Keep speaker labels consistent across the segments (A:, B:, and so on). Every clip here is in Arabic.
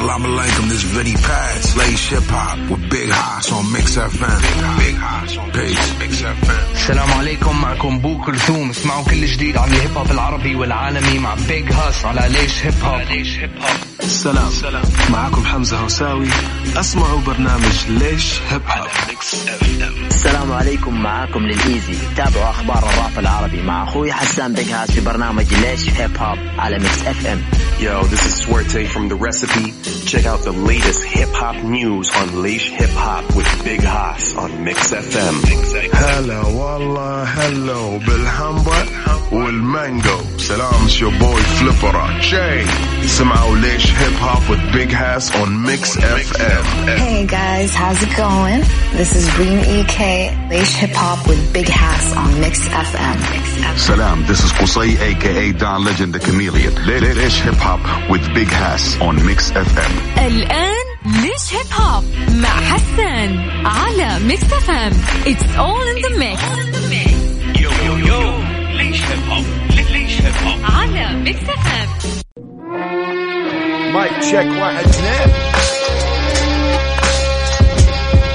A: Salam alaikum, this Viddy Pads. ليش hip hop with Big Hoss on Mix FM. Big Hass on Peace. Mix FM.
B: السلام عليكم معكم بو كلثوم اسمعوا كل جديد عن ال hip hop العربي والعالمي مع Big Hass على ليش hip hop ليش hip hop
C: السلام معكم حمزة هوساوي أسمعوا برنامج ليش hip hop
D: السلام عليكم معاكم للإيزي تابعوا أخبار الراب العربي مع أخوي حسان Big Hass في برنامج ليش hip hop على Mix FM
E: Yo, this is Suerte from The Recipe. Check out the latest hip hop news on Leash Hip Hop with Big Haas on Mix FM.
C: Hello, Allah, hello, Bilham, والمانجو سلام it's your boy Flipper Jay سمعوا ليش هيب هوب with Big Hass on Mix FM
F: Hey guys, how's it going? This is Reem EK, Leish Hip Hop with Big Hass on Mix FM.
G: Salam, this is Qusay aka Don Legend the Chameleon. Leish Hip Hop with Big Hass on Mix FM.
H: الآن ليش هيب هوب مع حسان على ميكس اف ام It's all in the mix
B: يو يو يو ليش hip hop ليش hip hop
H: على Mix FM
I: mic check واحد اثنين.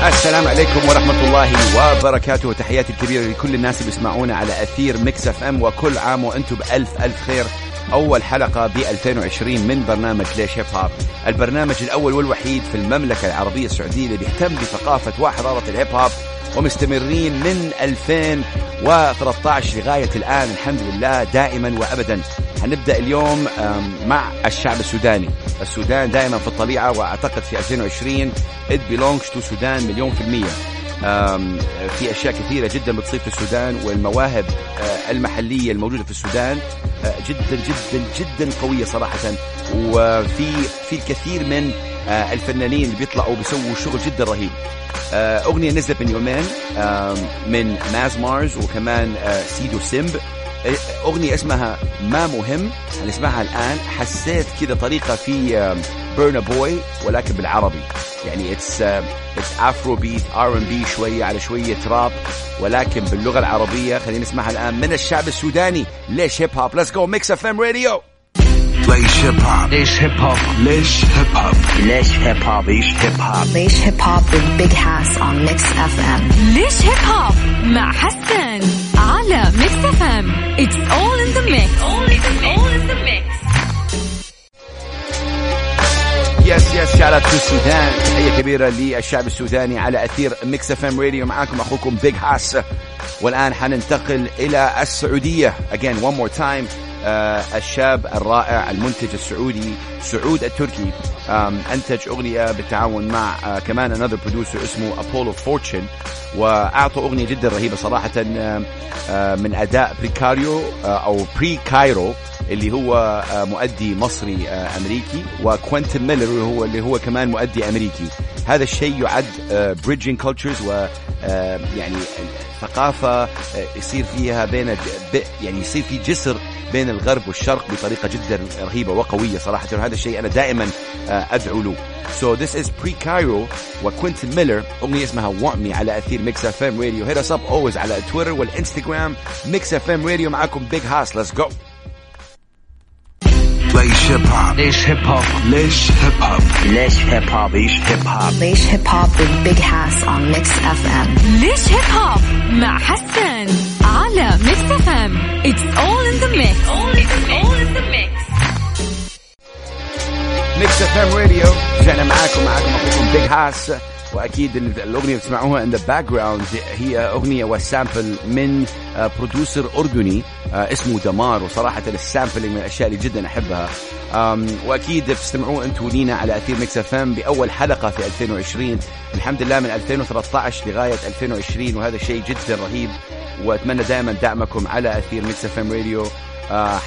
I: السلام عليكم ورحمة الله وبركاته. وتحياتي الكبيرة لكل الناس اللي بيسمعونا على أثير Mix FM وكل عام وأنتم بألف ألف خير. أول حلقة ب 2020 من برنامج ليش hip hop البرنامج الأول والوحيد في المملكة العربية السعودية اللي بيهتم بثقافة وحضارة ال hip hop ومستمرين من 2013 لغاية الآن الحمد لله دائما وأبدا. هنبدأ اليوم مع الشعب السوداني. السودان دائما في الطليعة وأعتقد في 2020 it belongs to سودان مليون في المية. في أشياء كثيرة جدا بتصير في السودان والمواهب آه، المحلية الموجودة في السودان آه، جدا جدا جدا قوية صراحة. وفي في الكثير من الفنانين اللي بيطلعوا بيسووا شغل جدا رهيب. آه، أغنية نزلت من يومين من ماز مارز وكمان آه، سيدو سيمب. أغنية اسمها ما مهم هنسمعها الآن. حسيت كذا طريقة في بيرنا بوي ولكن بالعربي. يعني it's it's Afrobeat R&B شوية على شوية راب ولكن باللغة العربية. خلينا نسمعها الآن من الشعب السوداني. ليش hip hop let's go Mix FM Radio
A: ليش hip hop.
B: ليش hip hop
C: ليش hip hop
D: ليش hip hop
E: ليش Hip Hop.
F: ليش Hip Hop with Big Hass on Mix FM.
H: ليش hip hop مع حسان على Mix FM It's all in the mix. All in the mix.
I: yes yes shout out to السودان تحية كبيرة للشعب السوداني على أثير Mix FM Radio معاكم أخوكم Big Hass والآن حننتقل إلى السعودية. Again one more time. الشاب الرائع المنتج السعودي سعود التركي. أنتج أغنية بالتعاون مع آه كمان another producer اسمه Apollo Fortune وأعطوا أغنية جدا رهيبة صراحة آه من أداء Pre Cairo آه أو Pre Cairo اللي هو آه، مؤدي مصري آه، أمريكي و Quentin Miller اللي هو اللي هو كمان مؤدي أمريكي. هذا الشيء يعد bridging cultures و آه، يعني ثقافة آه، يصير فيها بين يعني يصير في جسر بين الغرب والشرق بطريقة جدا رهيبة وقوية صراحة. وهذا الشيء أنا دائما آه، أدعو له. So this is Pre Cairo و Quentin Miller أغنية اسمها Want Me على أثير Mix FM Radio hit us up always على تويتر والإنستغرام Mix FM Radio معاكم بيج هاس ليتس جو
A: Lace hip hop.
B: ليش هيب هوب
C: ليش هيب هوب
D: ليش هيب هوب
E: Leish Hip Hop.
F: Leish Hip Hop with Big Hass on Mix FM.
H: ليش Hip Hop مع على Mix FM mix all in the mix.
I: Mix FM Radio رجعنا معاكم معاكم أخوكم Big Hass وأكيد ال- الأغنية اللي بتسمعوها in the background هي أغنية و sample من آه، producer أردني آه، اسمه دمار. وصراحة ال sampling من الأشياء اللي جدا أحبها. وأكيد بتستمعوا أنتم لينا على أثير Mix FM بأول حلقة في 2020 الحمد لله من 2013 لغاية 2020 وهذا شيء جدا رهيب. وأتمنى دائما دعمكم على أثير Mix FM Radio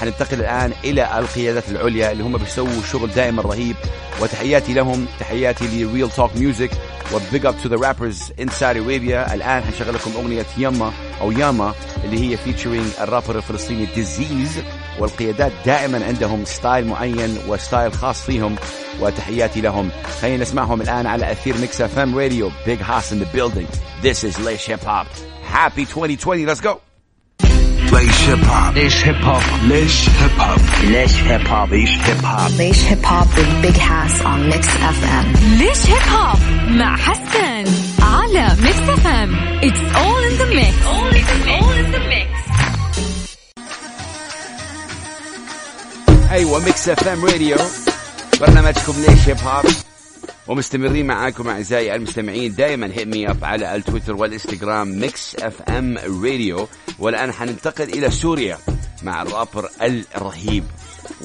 I: حننتقل الآن إلى القيادات العليا اللي هم بيسووا شغل دائما رهيب. وتحياتي لهم تحياتي ل Real Talk Music و big up to the rappers in Saudi Arabia الآن حنشغل لكم أغنية يما أو ياما اللي هي featuring ال rapper الفلسطيني ديزيز والقيادات دائما عندهم style معين و style خاص فيهم وتحياتي لهم. خلينا نسمعهم الآن على أثير Mix FM Radio. Big Hass in the building. This is Leish Hip Hop. Happy 2020 let's go.
J: Leish Hip Hop.
A: ليش Hip Hop
K: ليش Hip Hop
D: ليش Hip Hop
L: Leish Hip Hop.
F: Leish Hip Hop with Big Hass on Mix FM.
H: ليش هيب هوب مع حسن على ميكس اف ام اتس اول ان ذا ميكس all in the mix.
I: أيوه Mix FM Radio برنامجكم ليش Hip Hop ومستمرين معاكم أعزائي المستمعين. دائما hit me up على التويتر والإنستغرام Mix FM Radio والآن حننتقل إلى سوريا مع الرابر الرهيب.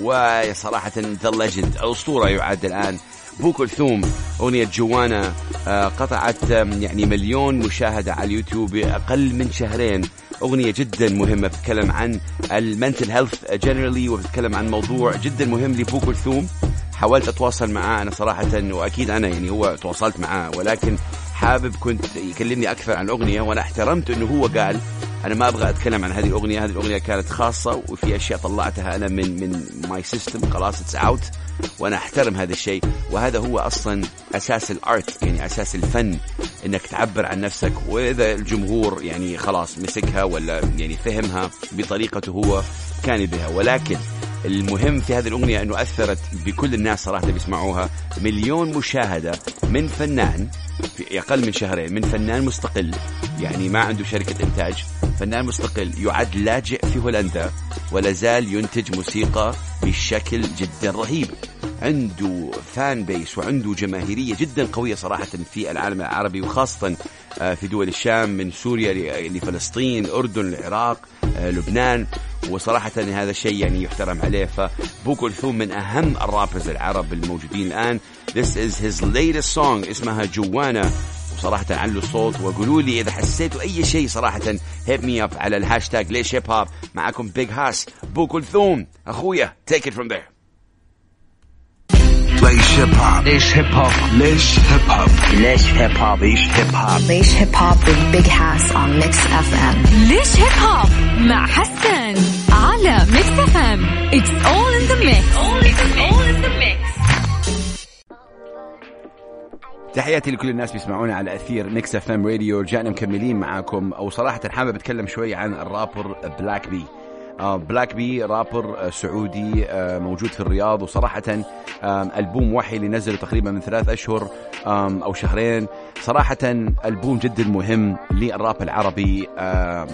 I: وصراحة the legend الأسطورة يعد الآن. بو كلثوم أغنية جوانا آه، قطعت يعني مليون مشاهدة على اليوتيوب بأقل من شهرين. أغنية جدا مهمة بتتكلم عن ال mental health generally وبتتكلم عن موضوع جدا مهم لبو كلثوم. حاولت أتواصل معاه أنا صراحة وأكيد أنا يعني هو تواصلت معاه ولكن حابب كنت يكلمني أكثر عن الاغنيه وأنا احترمت إنه هو قال أنا ما أبغى أتكلم عن هذه الأغنية هذه الأغنية كانت خاصة وفي أشياء طلعتها أنا من من my system خلاص it's out وأنا أحترم هذا الشيء. وهذا هو أصلا أساس ال art يعني أساس الفن إنك تعبر عن نفسك. وإذا الجمهور يعني خلاص مسكها ولا يعني فهمها بطريقته هو كان بها. ولكن المهم في هذه الأغنية أنه أثرت بكل الناس صراحة بيسمعوها. مليون مشاهدة من فنان في أقل من شهرين من فنان مستقل يعني ما عنده شركة إنتاج. فنان مستقل يعد لاجئ في هولندا ولا زال ينتج موسيقى بشكل جدا رهيب. عنده فان بيس وعنده جماهيرية جدا قوية صراحة في العالم العربي وخاصة آه، في دول الشام من سوريا لفلسطين الأردن العراق آه، لبنان. وصراحة هذا الشيء يعني يحترم عليه فبو كلثوم من أهم الرابرز العرب الموجودين الآن. This is his latest song اسمها جوانا. وصراحة علوا الصوت وقولوا لي إذا حسيتوا أي شيء صراحة hit me up على الهاشتاج ليش Hip Hop معكم Big Hass بو كلثوم أخويا take it from there.
J: Leish Hip Hop.
A: ليش Hip Hop
K: ليش Hip Hop
D: ليش Hip Hop
L: Leish Hip Hop.
F: Leish Hip Hop with Big Hass on Mix FM.
H: ليش Hip Hop مع حسن على Mix FM it's all in the mix all in the mix.
I: تحياتي لكل الناس بيسمعونا على أثير Mix FM Radio رجعنا مكملين معاكم. أو صراحة حابب أتكلم شوي عن ال rapper Blvck B Blvck B rapper آه سعودي آه موجود في الرياض. وصراحة ألبوم وحي اللي نزله تقريبا من ثلاث أشهر أو شهرين. صراحة ألبوم جدا مهم للراب العربي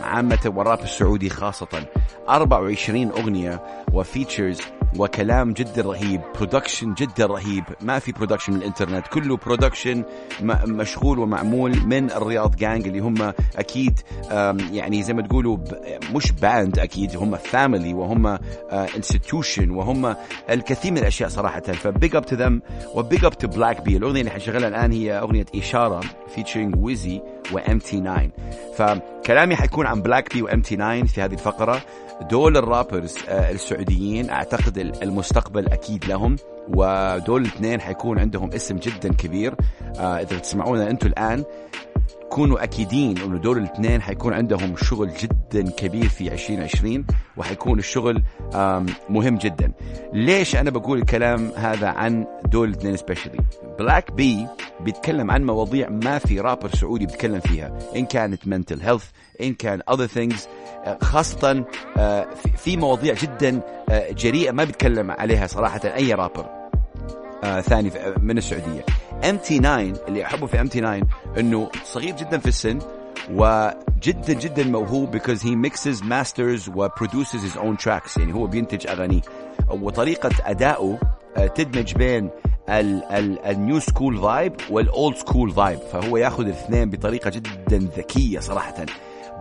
I: عامة والراب السعودي خاصة. 24 أغنية و features وكلام جدا رهيب production جدا رهيب. ما في production من الإنترنت كله production مشغول ومعمول من الرياض جانج اللي هم أكيد يعني زي ما تقولوا مش band أكيد هم family وهم institution وهم الكثير من الأشياء صراحة. ف big up to them و big up to Blvck B الأغنية اللي حنشغلها الآن هي أغنية إشارة featuring ويزي و MT 9 فكلامي حيكون عن Blvck B و MT 9 في هذه الفقرة دول ال rappers آه، السعوديين أعتقد ال- المستقبل أكيد لهم ودول الاثنين حيكون عندهم اسم جدا كبير آه، إذا تسمعونا أنتم الآن كونوا أكيدين إنه دول الاثنين حيكون عندهم شغل جدا كبير في 2020 وحيكون الشغل مهم جدا. ليش أنا بقول الكلام هذا عن دول الاثنين specially؟ بلاك بي بيتكلم عن مواضيع ما في رابر سعودي بيتكلم فيها، إن كانت mental health، إن كان things آه، خاصة آه، في- مواضيع جدا آه، جريئة ما بيتكلم عليها صراحة أي رابر. ثاني من السعودية MT9 اللي أحبه في MT9 إنه صغير جدا في السن وجدا جدا موهوب because he mixes masters و produces his own tracks يعني هو بينتج أغانيه وطريقة ادائه آه، تدمج بين ال new school vibe وال old school vibe فهو ياخذ الاثنين بطريقة جدا ذكية صراحة.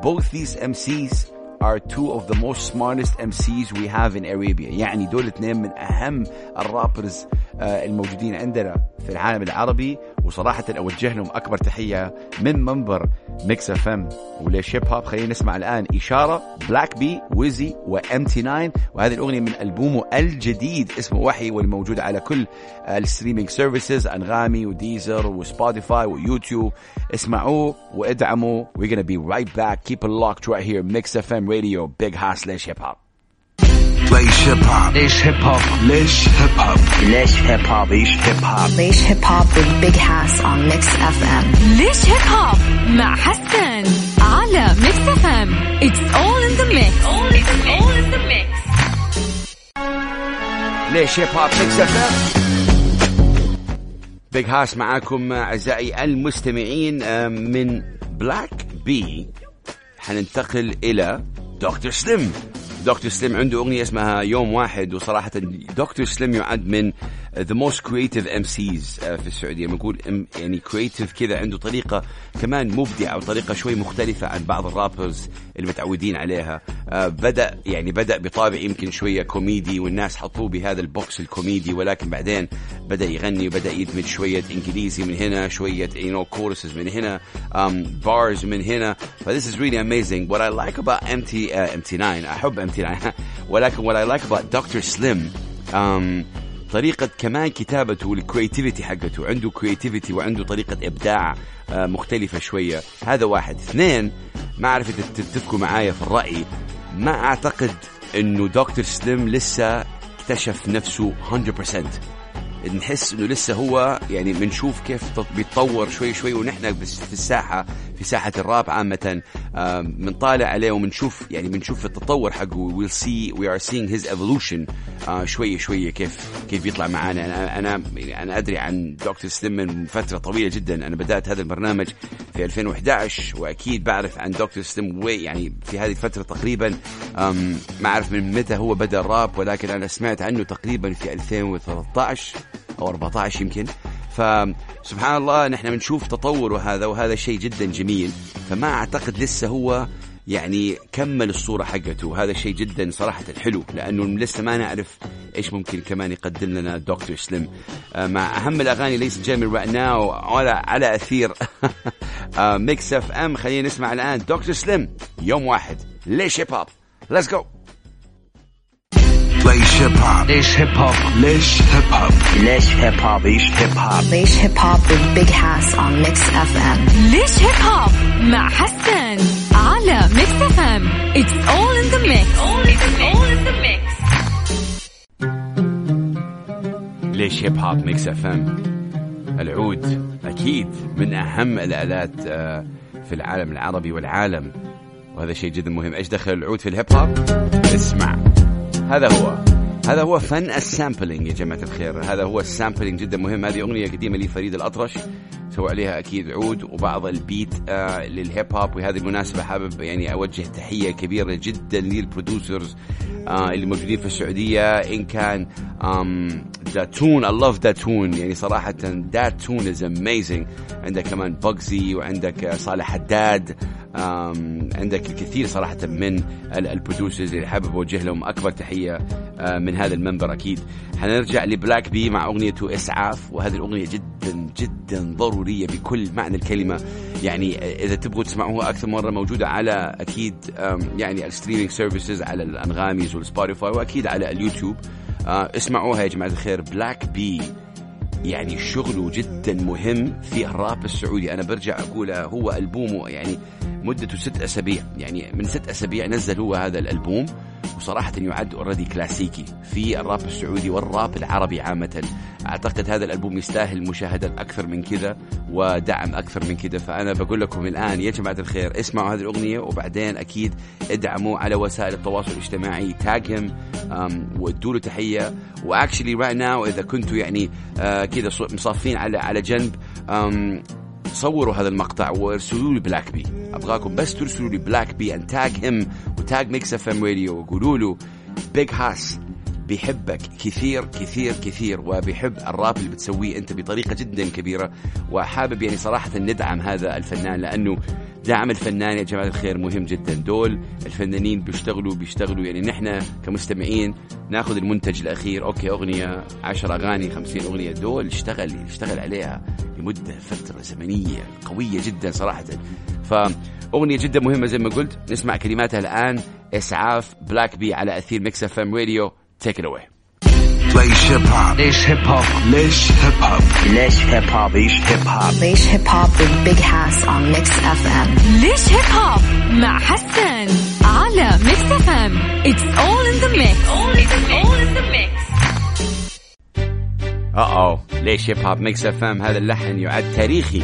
I: Both these MCs are two of the most smartest MCs we have in Arabia. يعني دول اثنين من أهم الرابرز آه، الموجودين عندنا في العالم العربي. وصراحة أوجه لهم أكبر تحية من منبر Mix FM وليش hip hop خلينا نسمع الآن إشارة بلاك بي ويزي و MT9 وهذه الأغنية من ألبومه الجديد اسمه وحي والموجود على كل ال streaming services أنغامي وديزر وسبوتيفاي ويوتيوب اسمعوه وادعموا we're gonna be right back. Keep it locked right here Mix FM Radio. Big House ليش hip hop
J: ليش hip hop
A: ليش hip hop
K: ليش hip hop
D: ليش هيب هوب
L: ليش hip hop
F: Big Hass on Mix FM
H: ليش hip hop مع حسن على Mix FM it's all in the mix all
M: in the mix ليش hip hop اف ام؟ Big Hass معاكم أعزائي المستمعين من بلاك بي حننتقل إلى دكتور سليم دكتور سليم عنده أغنية اسمها يوم واحد وصراحة دكتور سليم يعد من the most creative MCs في السعودية. بنقول M- يعني creative كذا عنده طريقة كمان مبدعة وطريقة شوي مختلفة عن بعض ال rappers اللي متعودين عليها. آه، بدا يعني بدأ بطابع يمكن شوية كوميدي والناس حطوه بهذا ال box الكوميدي ولكن بعدين بدأ يغني وبدأ يدمج شوية إنجليزي من هنا شوية you know choruses من هنا um, bars من هنا. ف this is really amazing. What I like about MT uh, MT9 احب MT9 ولكن what I like about Dr. Slim um, طريقة كمان كتابته وال creativity حقته. عنده creativity وعنده طريقة إبداع آه، مختلفة شوية. هذا واحد. اثنين ما إذا تتفقوا معايا في الرأي ما أعتقد إنه دكتور سليم لسه اكتشف نفسه 100% نحس إنه لسه هو يعني بنشوف كيف تط- بيتطور شوي شوي ونحن في الساحة في ساحة الراب عامة آه، بنطالع عليه وبنشوف يعني بنشوف التطور حقه. We'll see we are seeing his evolution شوية شوية كيف كيف بيطلع معانا. أنا أنا يعني أنا أدري عن دكتور سليم من فترة طويلة جدا. أنا بدأت هذا البرنامج في 2011 وأكيد بعرف عن دكتور سليم وي يعني في هذه الفترة تقريبا ما أعرف من متى هو بدأ الراب ولكن أنا سمعت عنه تقريبا في 2013 أو 14 يمكن. فسبحان الله نحن بنشوف تطور وهذا وهذا شيء جدا جميل. فما أعتقد لسه هو يعني كمل الصورة حقته. هذا شيء جدا صراحة حلو لأنه لسه ما نعرف إيش ممكن كمان يقدم لنا دكتور سليم. آه، مع أهم الأغاني ليس جاي من right now ولا على أثير. Mix FM خلينا نسمع الآن دكتور سليم. يوم واحد. ليش hip hop let's go
A: ليش hip hop
B: ليش hip hop
A: ليش hip hop
D: ليش hip hop
E: ليش hip hop
F: Leish Hip Hop with Big Hass on Mix FM.
H: ليش hip hop مع حسن على Mix FM it's all in the mix all in the mix.
M: ليش hip hop Mix FM العود أكيد من أهم الآلات آه، في العالم العربي والعالم. وهذا شيء جدا مهم. إيش دخل العود في ال hip hop اسمع. هذا هو. هذا هو فن ال sampling يا جماعة الخير. هذا هو ال sampling جدا مهم. هذه أغنية قديمة لفريد الأطرش. سوى عليها أكيد عود وبعض ال beat آه لل hip hop وهذه المناسبة حابب يعني أوجه تحية كبيرة جدا لل producers آه اللي موجودين في السعودية. إن كان داتون I love داتون يعني صراحة داتون is amazing. عندك كمان Bugzy وعندك آه، صالح حداد. عندك الكثير صراحة من ال producers اللي حابب أوجه لهم أكبر تحية آه، من هذا المنبر أكيد. حنرجع لبلاك بي مع أغنيته إسعاف وهذه الأغنية جدا جدا ضرورية بكل معنى الكلمة. يعني آه، إذا تبغوا تسمعوها أكثر مرة موجودة على أكيد يعني ال streaming services على الأنغاميز والسبوتيفاي وأكيد على اليوتيوب. آه، اسمعوها يا جماعة الخير بلاك بي. يعني شغله جدا مهم في الراب السعودي. أنا برجع أقول هو ألبومه يعني مدته ست أسابيع. يعني من ست أسابيع نزل هو هذا الألبوم. وصراحة يعد already كلاسيكي في الراب السعودي والراب العربي عامة. أعتقد هذا الألبوم يستاهل مشاهدات أكثر من كذا ودعم أكثر من كذا. فأنا بقول لكم الآن يا جماعة الخير اسمعوا هذه الأغنية وبعدين أكيد ادعموا على وسائل التواصل الاجتماعي. tag هم وادوا له تحية. و actually right now إذا كنتوا يعني آه كذا مصافين على على جنب um, صوروا هذا المقطع وارسلوا لي Black B أبغاكم بس ترسلوا لي Black B and tag him و tag Mix FM Radio وقولوا له Big Hass بيحبك كثير كثير كثير وبيحب الراب اللي بتسويه أنت بطريقة جدا كبيرة وحابب يعني صراحة ندعم هذا الفنان لأنه دعم الفنان يا جماعة الخير مهم جدا. دول الفنانين بيشتغلوا بيشتغلوا. يعني نحن كمستمعين ناخذ المنتج الأخير. okay أغنية 10 أغاني 50 أغنية. دول اشتغل اشتغل عليها لمدة فترة زمنية قوية جدا صراحة. فأغنية جدا مهمة زي ما قلت. نسمع كلماتها الآن. إسعاف Black B على أثير Mix FM Radio. take it away
A: ليش هيب هوب
B: ليش هيب هوب
A: ليش هيب هوب
D: ليش هيب هوب
E: ليش هيب هوب
F: Leish Hip Hop with Big Hass on Mix FM.
H: ليش هيب هوب مع حسن على Mix FM it's all in the mix all in the mix.
M: آه آه ليش هيب هوب Mix FM هذا اللحن يعد تاريخي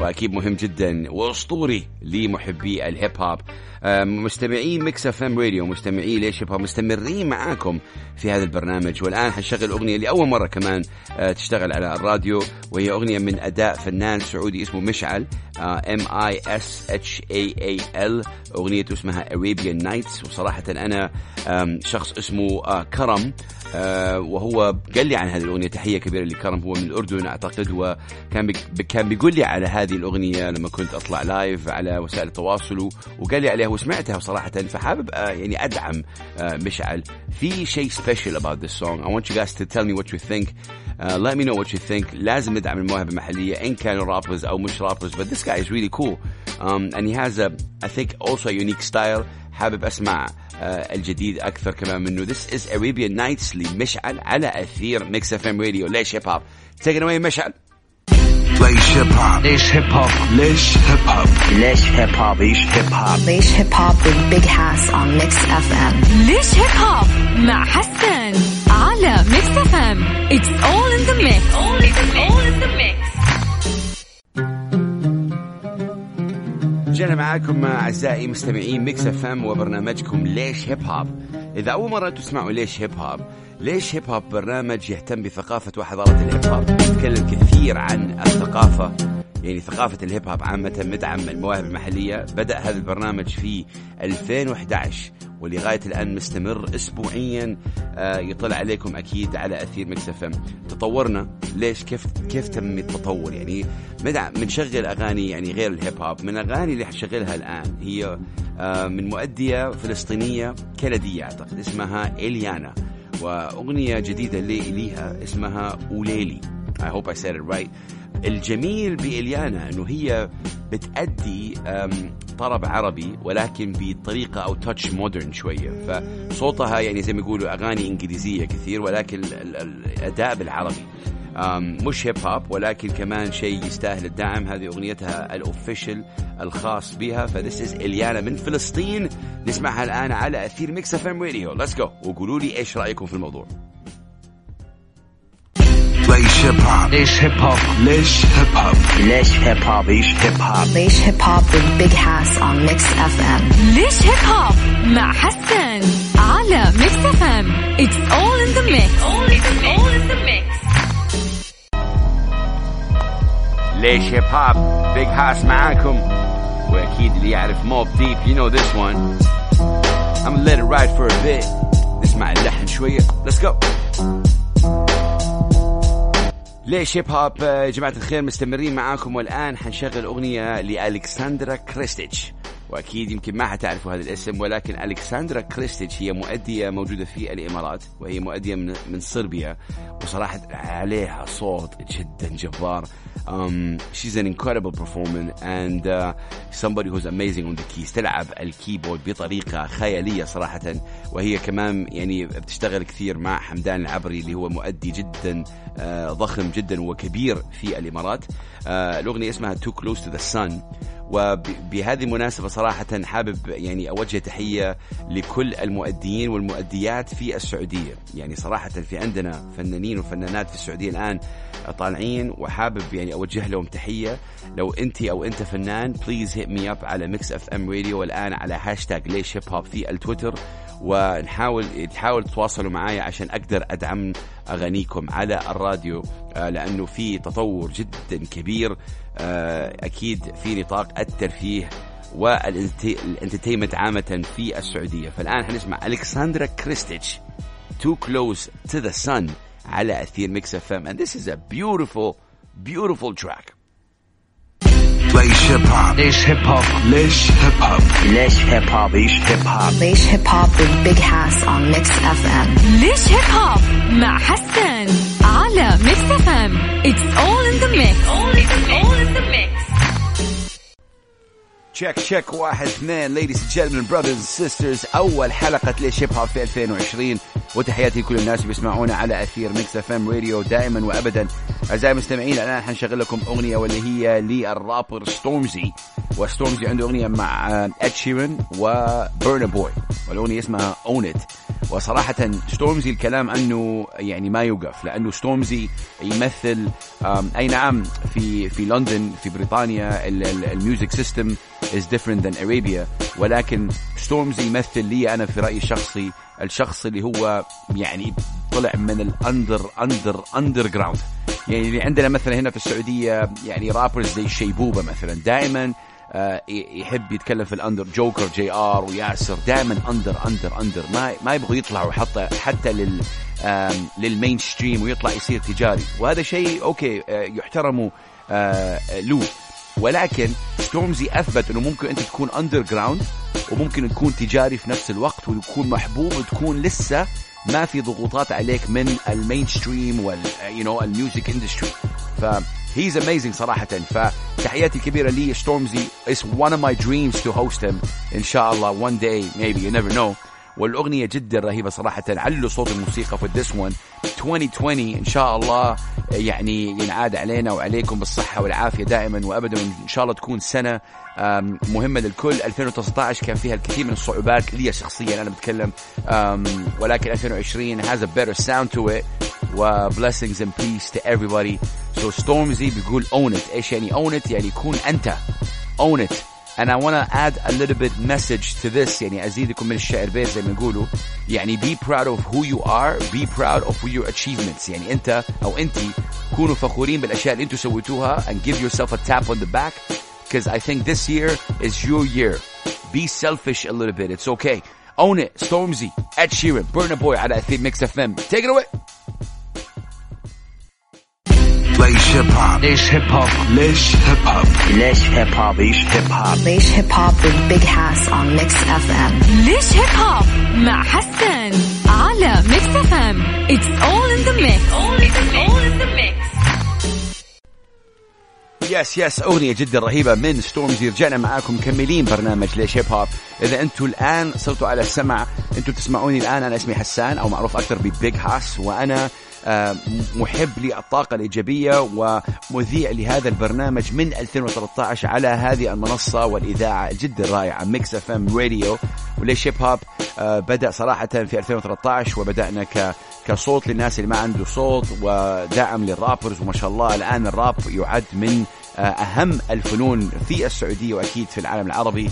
M: وأكيد مهم جدا وأسطوري لمحبي الهيب هوب آه، مستمعين Mix FM Radio مستمعين ليش هوب مستمرين معاكم في هذا البرنامج. والآن حنشغل أغنية لأول مرة كمان آه، تشتغل على الراديو وهي أغنية من أداء فنان سعودي اسمه مشعل M I S H A A L أغنيته اسمها Arabian Nights وصراحة أنا شخص اسمه آه، كرم وهو قال لي عن هذه الأغنية تحية كبيرة لكرم هو من الأردن أعتقد وكان كان بيقول لي على هذه الأغنية لما كنت أطلع لايف على وسائل التواصل وقال لي عليها وسمعتها صراحه فحابب آه، يعني ادعم آه، مشعل في شيء special about this song I want you guys to tell me what you think Uh, let me know what you think لازم ندعم المواهب المحلية إن كانوا rappers أو مش rappers but this guy is really cool um, and he has a I think also a unique style حابب أسمع uh, الجديد أكثر كمان منه this is Arabian Nights لمشعل على أثير Mix FM Radio ليش هيب هوب take it away مشعل
A: ليش هيب هوب
B: ليش هيب هوب
A: ليش هيب هوب
D: ليش هيب هوب
E: ليش هيب هوب
F: Leish Hip Hop with Big Hass on Mix FM.
H: ليش هيب هوب مع حسن على Mix FM it's all in the mix all in the mix.
M: رجعنا معاكم أعزائي مستمعين Mix FM وبرنامجكم ليش هيب هوب إذا أول مرة تسمعوا ليش هيب هوب ليش هيب هوب برنامج يهتم بثقافة وحضارة الهيب هوب يتكلم كثير عن الثقافة. يعني ثقافة الهيب هوب عامة ندعم المواهب المحلية. بدأ هذا البرنامج في 2011 ولغاية الآن مستمر أسبوعيا. آه، يطلع عليكم أكيد على أثير إم. تطورنا. ليش؟ كيف كيف تم التطور؟ يعني بنشغل أغاني يعني غير الهيب هوب من الأغاني اللي حنشغلها الآن هي آه، من مؤدية فلسطينية كندية أعتقد اسمها إليانا. وأغنية جديدة لي ليها اسمها أوليلي. I hope I said it right. الجميل بإليانا أنه هي بتأدي طرب عربي ولكن بطريقة أو تاتش مودرن شوية. فصوتها يعني زي ما يقولوا أغاني إنجليزية كثير ولكن ال- ال- الأداء بالعربي. مش هيب هوب ولكن كمان شيء يستاهل الدعم. هذه أغنيتها ال official الخاص بها. ف this is إليانا من فلسطين. نسمعها الآن على أثير Mix FM Radio. let's go وقولوا لي إيش رأيكم في الموضوع؟
A: ليش هيب هوب
B: ليش هيب هوب
A: ليش هيب هوب
D: ليش هيب هوب
E: ليش هيب هوب
F: Leish Hip Hop with Big Hass on Mix FM.
H: ليش هيب هوب مع حسن على Mix FM it's all in the mix all in the mix.
M: ليش هيب هوب Big Hass معاكم؟ وأكيد اللي يعرف Mobb Deep you know this one. I'm gonna let it ride for a bit. نسمع اللحن شوية. Let's go. ليش هيب هوب آه، يا جماعة الخير مستمرين معاكم والآن حنشغل أغنية لألكسندرا كريستيتش. وأكيد يمكن ما حتعرفوا هذا الاسم ولكن ألكسندرا كريستيتش هي مؤدية موجودة في الإمارات وهي مؤدية من, من صربيا وصراحة عليها صوت جدا جبار. um, she's an incredible performer and uh, somebody who's amazing on the keys تلعب الكيبورد بطريقة خيالية صراحة. وهي كمان يعني بتشتغل كثير مع حمدان العبري اللي هو مؤدي جدا آه، ضخم جدا وكبير في الإمارات. آه، الأغنية اسمها Too Close to the Sun. وبهذه المناسبة صراحة حابب يعني أوجه تحية لكل المؤديين والمؤديات في السعودية. يعني صراحة في عندنا فنانين وفنانات في السعودية الآن طالعين وحابب يعني أوجه لهم تحية. لو أنت أو أنت فنان please hit me up على Mix FM Radio والآن على هاشتاج ليش هيب هوب في التويتر. ونحاول تحاول تتواصلوا معايا عشان أقدر أدعم أغانيكم على الراديو آه، لأنه في تطور جدا كبير آه، أكيد في نطاق الترفيه وال entertainment عامة في السعودية. فالآن حنسمع ألكسندرا كريستيتش Too Close to the Sun على أثير Mix FM and this is a beautiful beautiful track.
A: ليش هيب هوب
B: ليش هيب هوب
A: ليش هيب هوب
E: ليش هيب هوب ليش هيب هوب
F: Leish Hip Hop with Big Hass on Mix FM.
H: ليش هيب هوب مع حسن على Mix FM it's all in the mix all in the mix.
M: check check واحد اثنين. Gentlemen brothers and sisters أول حلقة ليش هيب هوب في 2020 وتحياتي لكل الناس اللي بيسمعونا على أثير Mix FM Radio دائما وابدا. أعزائي المستمعين الآن حنشغل لكم أغنية واللي هي للرابر ستورمزي وستورمزي عنده أغنية مع اد شيرن وبرنا بوي والأغنية اسمها Own It
I: وصراحة ستورمزي الكلام عنه يعني ما يوقف لأنه ستورمزي يمثل أي نعم في في لندن في بريطانيا ال music system is different than Arabia ولكن ستورمزي يمثل لي أنا في رأيي الشخصي الشخص اللي هو يعني طلع من ال under under underground يعني اللي عندنا مثلا هنا في السعودية يعني rappers زي شيبوبه مثلا دائما آه، يحب يتكلم في ال under جوكر جي ار وياسر دائما under under under ما ما يبغوا يطلعوا حتى حتى لل لل mainstream ويطلع يصير تجاري. وهذا شيء okay آه، يحترموا آه، له ولكن ستورمزي أثبت إنه ممكن أنت تكون underground وممكن تكون تجاري في نفس الوقت وتكون محبوب وتكون لسه ما في ضغوطات عليك من ال mainstream وال you know ال music industry ف he's amazing صراحة. فتحياتي الكبيرة لي. ستورمزي It's one of my dreams to host him. إن شاء الله one day maybe you never know. والأغنية جدا رهيبة صراحة. علوا صوت الموسيقى في this one. 2020 إن شاء الله يعني ينعاد علينا وعليكم بالصحة والعافية دائما وأبدا. إن شاء الله تكون سنة آم، مهمة للكل. 2019 كان فيها الكثير من الصعوبات لي شخصيا أنا بتكلم. ولكن 2020 has a better sound to it. و blessings and peace to everybody. So Stormzy بيقول own it. إيش يعني own it يعني كون أنت. Own it. and I want to add a little bit message to this يعني ازيدكم من الشعر بيت زي ما يقولوا يعني be proud of who you are be proud of your achievements يعني انت او انتي كونوا فخورين بالاشياء اللي انتوا سويتوها and give yourself a tap on the back because I think this year is your year be selfish a little bit it's okay own it Stormzy Ed Sheeran Burna Boy على اثير ميكس اف ام take it away
A: Leish Hip Hop.
N: ليش Hip Hop
A: Leish Hip Hop.
D: ليش Hip Hop
O: Leish Hip Hop.
F: Leish Hip Hop with Big Hass on Mix FM.
H: ليش Hip Hop مع حسن على Mix FM It's all in the mix It's all in the mix
I: yes yes أغنية جدا رهيبة من ستورمزي رجعنا معاكم مكملين برنامج ليش Hip Hop إذا أنتم الآن صرتوا على السمع أنتم تسمعوني الآن أنا اسمي حسان أو معروف أكثر ب Big Hass وأنا آه، محب للطاقة الإيجابية ومذيع لهذا البرنامج من 2013 على هذه المنصة والإذاعة جدا رائعة Mix FM Radio وليش Hip Hop آه، بدأ صراحة في 2013 وبدأنا ك كصوت للناس اللي ما عنده صوت ودعم لل rappers وما شاء الله الآن الراب يعد من آه، أهم الفنون في السعودية وأكيد في العالم العربي.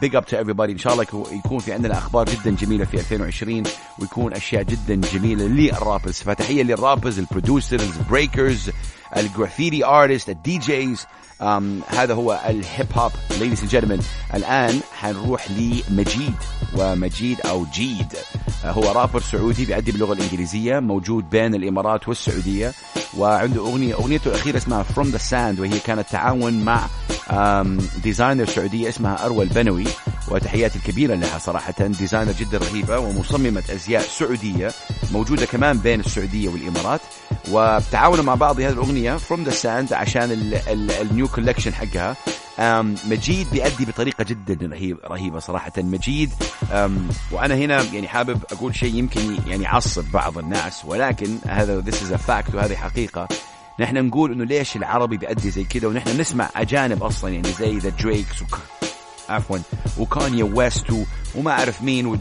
I: big up to everybody. إن شاء الله يكو- يكون في عندنا أخبار جدا جميلة في 2020 ويكون أشياء جدا جميلة للرابرز. فتحية للرابرز البرودوسرز البريكرز الجرافيتي ارتست الدي جيز هذا هو ال hip hop ladies and gentlemen الآن حنروح لمجيد. ومجيد أو Jeed. آه، هو رابر سعودي بيأدي باللغة الإنجليزية موجود بين الإمارات والسعودية. وعنده أغنية أغنيته الأخيرة اسمها From the Sand وهي كانت تعاون مع designer سعودية اسمها أروى البنوي. وتحياتي الكبيرة لها صراحة designer جدا رهيبة ومصممة أزياء سعودية موجودة كمان بين السعودية والإمارات. وتعاونوا مع بعض هذه الأغنية From the Sand عشان ال new collection حقها. مجيد بيأدي بطريقة جدا رهيب رهيبة صراحة. مجيد وأنا هنا يعني حابب أقول شيء يمكن يعني يعصب بعض الناس ولكن هذا this is a fact وهذه حقيقة. نحن نقول إنه ليش العربي بيأدي زي كذا ونحن نسمع أجانب أصلا يعني زي the Drakes وك... عفوا وكانيا ويست. وما أعرف مين و...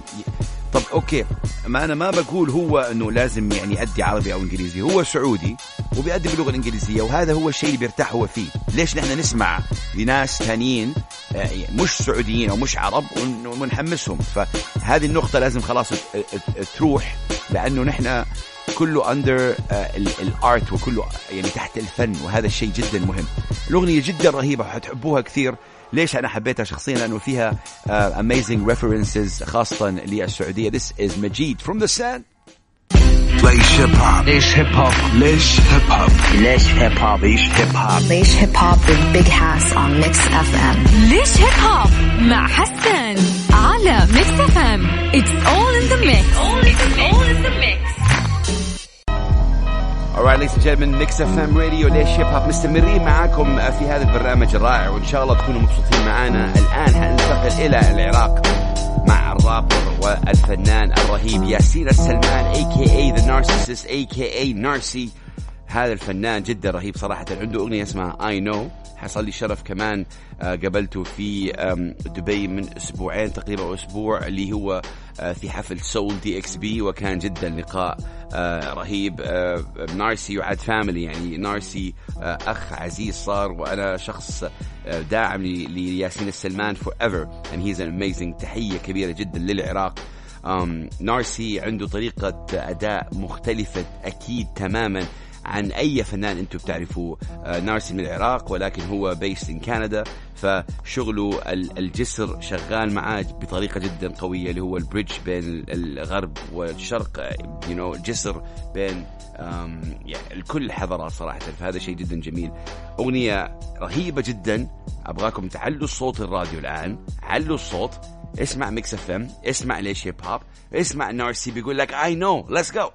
I: طب okay. ما أنا ما بقول هو إنه لازم يعني يأدي عربي أو إنجليزي. هو سعودي وبيأدي باللغة الإنجليزية وهذا هو الشيء اللي بيرتاح هو فيه. ليش؟ نحن نسمع لناس ثانيين آه، مش سعوديين أو مش عرب ون- ونحمسهم. فهذه النقطة لازم خلاص تروح لأنه نحن كله under ال art وكله يعني تحت الفن وهذا الشيء جدا مهم. الأغنية جدا رهيبة وحتحبوها كثير. ليش أنا حبيتها شخصيا؟ لأنه فيها uh, amazing references خاصة للسعودية. This is مجيد from the sand
A: Leish Hip Hop.
N: ليش Hip Hop
A: Leish Hip Hop.
D: ليش Hip Hop
O: Leish Hip Hop.
F: Leish Hip Hop with Big Hass on Mix FM.
H: ليش Hip Hop مع حسن على Mix FM It's all in the mix. It's all in the mix.
I: Alright ladies and gentlemen Mix FM Radio ليش هيب هوب مستمرين معاكم في هذا البرنامج الرائع وإن شاء الله تكونوا مبسوطين معنا الآن حننتقل إلى العراق. مع الرابر والفنان الرهيب ياسين السلمان aka The Narcissist aka Narcy.
M: هذا الفنان جدا رهيب صراحة. عنده أغنية اسمها اي نو حصل لي شرف كمان آه، قابلته في دبي من أسبوعين تقريبا أو أسبوع اللي هو آه، في حفل سول دي إكس بي وكان جدا لقاء آه، رهيب نارسي وعاد فاميلي. يعني نارسي أخ عزيز صار وأنا شخص داعم لياسين السلمان forever and he's an amazing. تحية كبيرة جدا للعراق. نارسي عنده طريقة أداء مختلفة أكيد تماما. عن أي فنان أنتم بتعرفوه. آه، نارسي من العراق ولكن هو بيست إن كندا فشغله ال- الجسر شغال معاه بطريقة جدا قوية اللي هو ال bridge بين ال- الغرب والشرق you know جسر بين يعني الكل الحضارات صراحة. فهذا شيء جدا جميل. أغنية رهيبة جدا. أبغاكم تعلوا الصوت الراديو الآن. علوا الصوت. اسمع Mix FM اسمع ليش Hip Hop اسمع نارسي بيقول لك I know let's go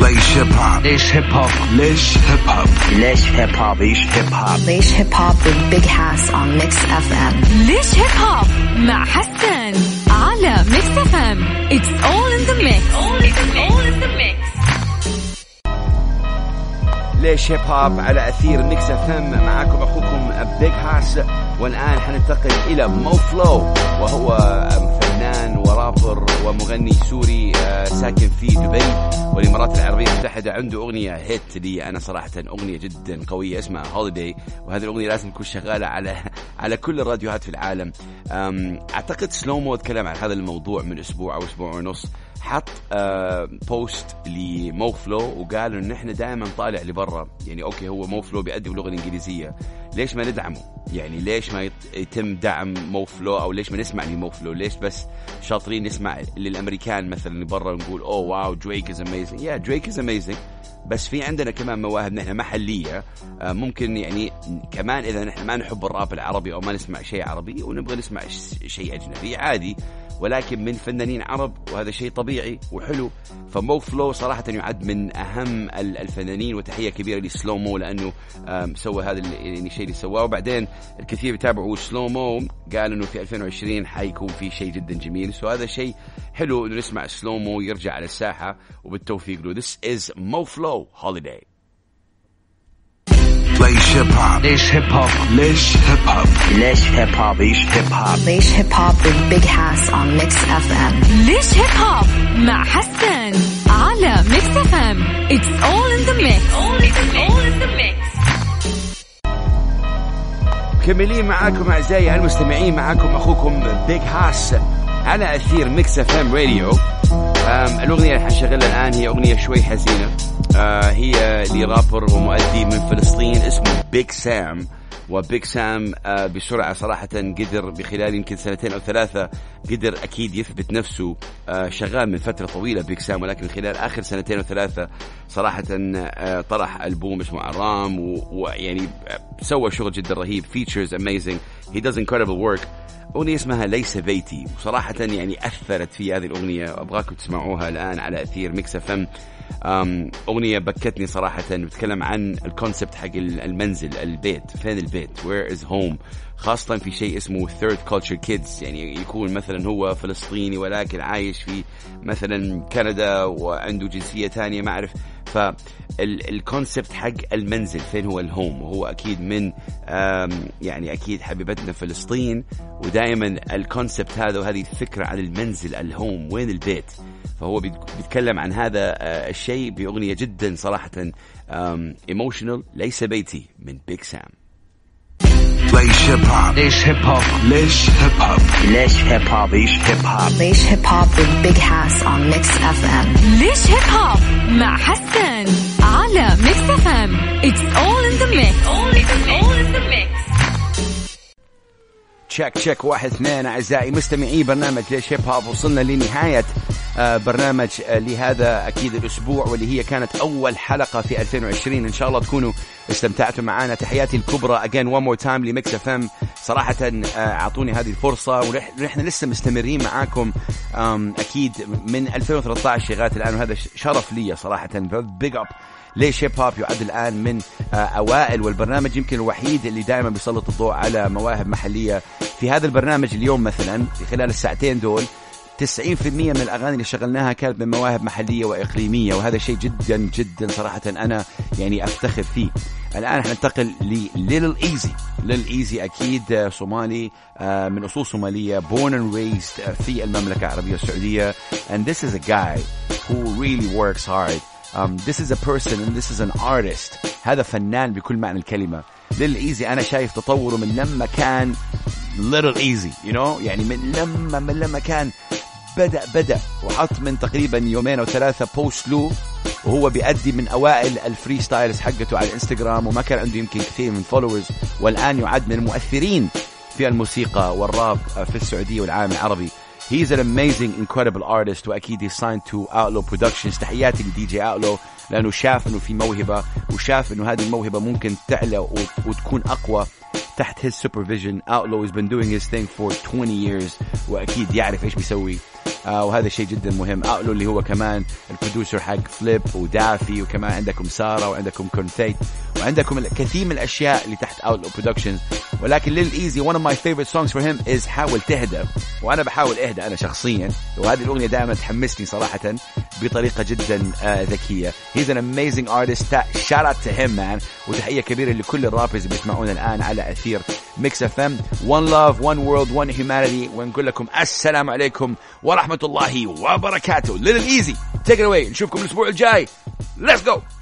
A: ليش Hip Hop
B: ليش Hip Hop
A: ليش Hip Hop
D: ليش Hip Hop
E: ليش Hip Hop
F: Leish Hip Hop with Big Hass on Mix FM.
H: ليش Hip Hop مع حسن على Mix FM it's all in the mix all in the mix.
M: ليش Hip Hop على أثير Mix FM معاكم أخوكم Big Hass والآن حننتقل إلى Mo Flow وهو فنان ورابر ومغني سوري آه، ساكن في دبي والإمارات العربية المتحدة عنده أغنية hit لي. أنا صراحة أغنية جدا قوية اسمها Holiday وهذه الأغنية لازم تكون شغالة على على كل الراديوهات في العالم. أم، أعتقد سلومو تكلم عن هذا الموضوع من أسبوع أو أسبوع ونص. حط post ل Mo Flow وقالوا إن إحنا دائما طالع لبرا. يعني okay هو Mo Flow بيقدم اللغة الإنجليزية. ليش ما ندعمه؟ يعني ليش ما يت- يتم دعم Mo Flow أو ليش ما نسمع ل Mo Flow ليش بس شاطرين نسمع للأمريكان مثلا برا نقول oh wow Drake is amazing يا Drake is amazing بس في عندنا كمان مواهب نحن محلية. آه، ممكن يعني كمان إذا نحن ما نحب الراب العربي أو ما نسمع شيء عربي ونبغى نسمع شيء أجنبي عادي. ولكن من فنانين عرب وهذا شيء طبيعي وحلو. فمو فلو صراحة يعد من أهم ال- الفنانين وتحية كبيرة لسلو مو لأنه سوى هذا ال- يعني الشيء اللي سواه. وبعدين الكثير بيتابعوا سلو مو قال إنه في 2020 حيكون في شيء جدا جميل. سو هذا شيء حلو إنه نسمع سلو مو يرجع على الساحة. وبالتوفيق له. This is Mo Flow Holiday.
A: ليش Hip Hop
B: ليش Hip Hop
A: ليش Hip Hop
D: ليش Hip Hop
E: ليش Hip Hop
F: Leish Hip Hop with Big Hass on Mix FM.
H: ليش Hip Hop مع حسن على Mix FM it's all in the mix all in the mix.
M: مكملين معاكم أعزائي المستمعين معاكم أخوكم Big Hass على أثير Mix FM Radio الأغنية اللي حنشغلها الآن هي أغنية شوي حزينة. آه، هي لرابر ومؤدي من فلسطين اسمه Big Sam سام آه، بسرعة صراحة قدر بخلال يمكن سنتين أو ثلاثة قدر أكيد يثبت نفسه آه، شغال من فترة طويلة Big Sam ولكن خلال آخر سنتين أو ثلاثة صراحة آه، طرح ألبوم اسمه عرام ويعني سوى شغل جدا رهيب features amazing هي does incredible work. أغنية اسمها ليس بيتي. وصراحة يعني أثرت في هذه الأغنية أبغاكم تسمعوها الآن على أثير ميكس اف أغنية بكتني صراحة. بتكلم عن ال concept حق ال- المنزل البيت فين البيت؟ Where is home خاصة في شيء اسمه third culture kids. يعني يكون مثلا هو فلسطيني ولكن عايش في مثلا كندا وعنده جنسية ثانية ما أعرف. فال concept حق المنزل فين هو ال home وهو أكيد من يعني أكيد حبيبتنا فلسطين. ودائما ال concept هذا وهذه الفكرة عن المنزل ال home وين البيت؟ فهو بيت- بيتكلم عن هذا آه، الشيء بأغنية جدا صراحة emotional ليس بيتي من Big Sam
A: ليش hip hop
B: ليش hip hop
A: ليش hip hop
E: ليش hip hop ليش hip hop
F: Laish Hip Hop with Big Hass on Mix FM.
H: ليش hip hop مع حسن على ميكس اف ام it's all in the mix all in the
M: check check واحد اثنين. أعزائي مستمعي برنامج ليش hip hop وصلنا لنهاية آه، برنامج آه، لهذا أكيد الأسبوع واللي هي كانت أول حلقة في 2020 إن شاء الله تكونوا استمتعتوا معنا تحياتي الكبرى. again one more time لميكس إف إم. صراحة آه، أعطوني هذه الفرصة ونحن لسه مستمرين معاكم. أكيد من 2013 لغاية الآن وهذا شرف لي صراحة. big up ليش hip hop يعد الآن من أوائل والبرنامج يمكن الوحيد اللي دائما بيسلط الضوء على مواهب محلية في هذا البرنامج اليوم مثلا في خلال الساعتين دول
I: 90% من الأغاني اللي شغلناها كانت من مواهب محلية وإقليمية وهذا شيء جدا جدا صراحة أنا يعني أفتخر فيه. الآن حننتقل ل Lil Eazy Lil Eazy أكيد صومالي آه، من أصول صومالية born and raised في المملكة العربية السعودية. And this is a guy who really works hard. Um, this is a person and this is an artist. هذا فنان بكل معنى الكلمة. Lil Eazy أنا شايف تطوره من لما كان Lil Eazy you know? يعني من لما من لما كان بدأ بدأ وحط من تقريبا يومين أو ثلاثة post له وهو بيأدي من أوائل ال freestyles حقته على الانستغرام وما كان عنده يمكن كثير من followers والآن يعد من المؤثرين في الموسيقى والراب في السعودية والعالم العربي. He's an amazing, incredible artist وأكيد he's signed to Outlaw Productions. تحياتي ل DJ Outlaw. لأنه شاف إنه في موهبة وشاف إنه هذه الموهبة ممكن تعلى وتكون أقوى تحت his supervision. Outlaw has been doing his thing for 20 years وأكيد يعرف إيش بيسوي. وهذا شيء جدا مهم. Outlaw اللي هو كمان ال producer حق فليب ودافي وكمان عندكم سارة وعندكم كونفيت وعندكم الكثير من الأشياء اللي تحت Outlaw Productions ولكن Lil Eazy one of my favorite songs for him is حاول تهدى وأنا بحاول أهدى أنا شخصيا. وهذه الأغنية دائما تحمسني صراحة بطريقة جدا آه ذكية. He's an amazing artist. Shout out to him man. وتحية كبيرة لكل ال rappers اللي بيسمعونا الآن على أثير ميكس اف ام one love one world one humanity. ونقول لكم السلام عليكم ورحمة الله وبركاته Lil Eazy take it away. نشوفكم الأسبوع الجاي let's go.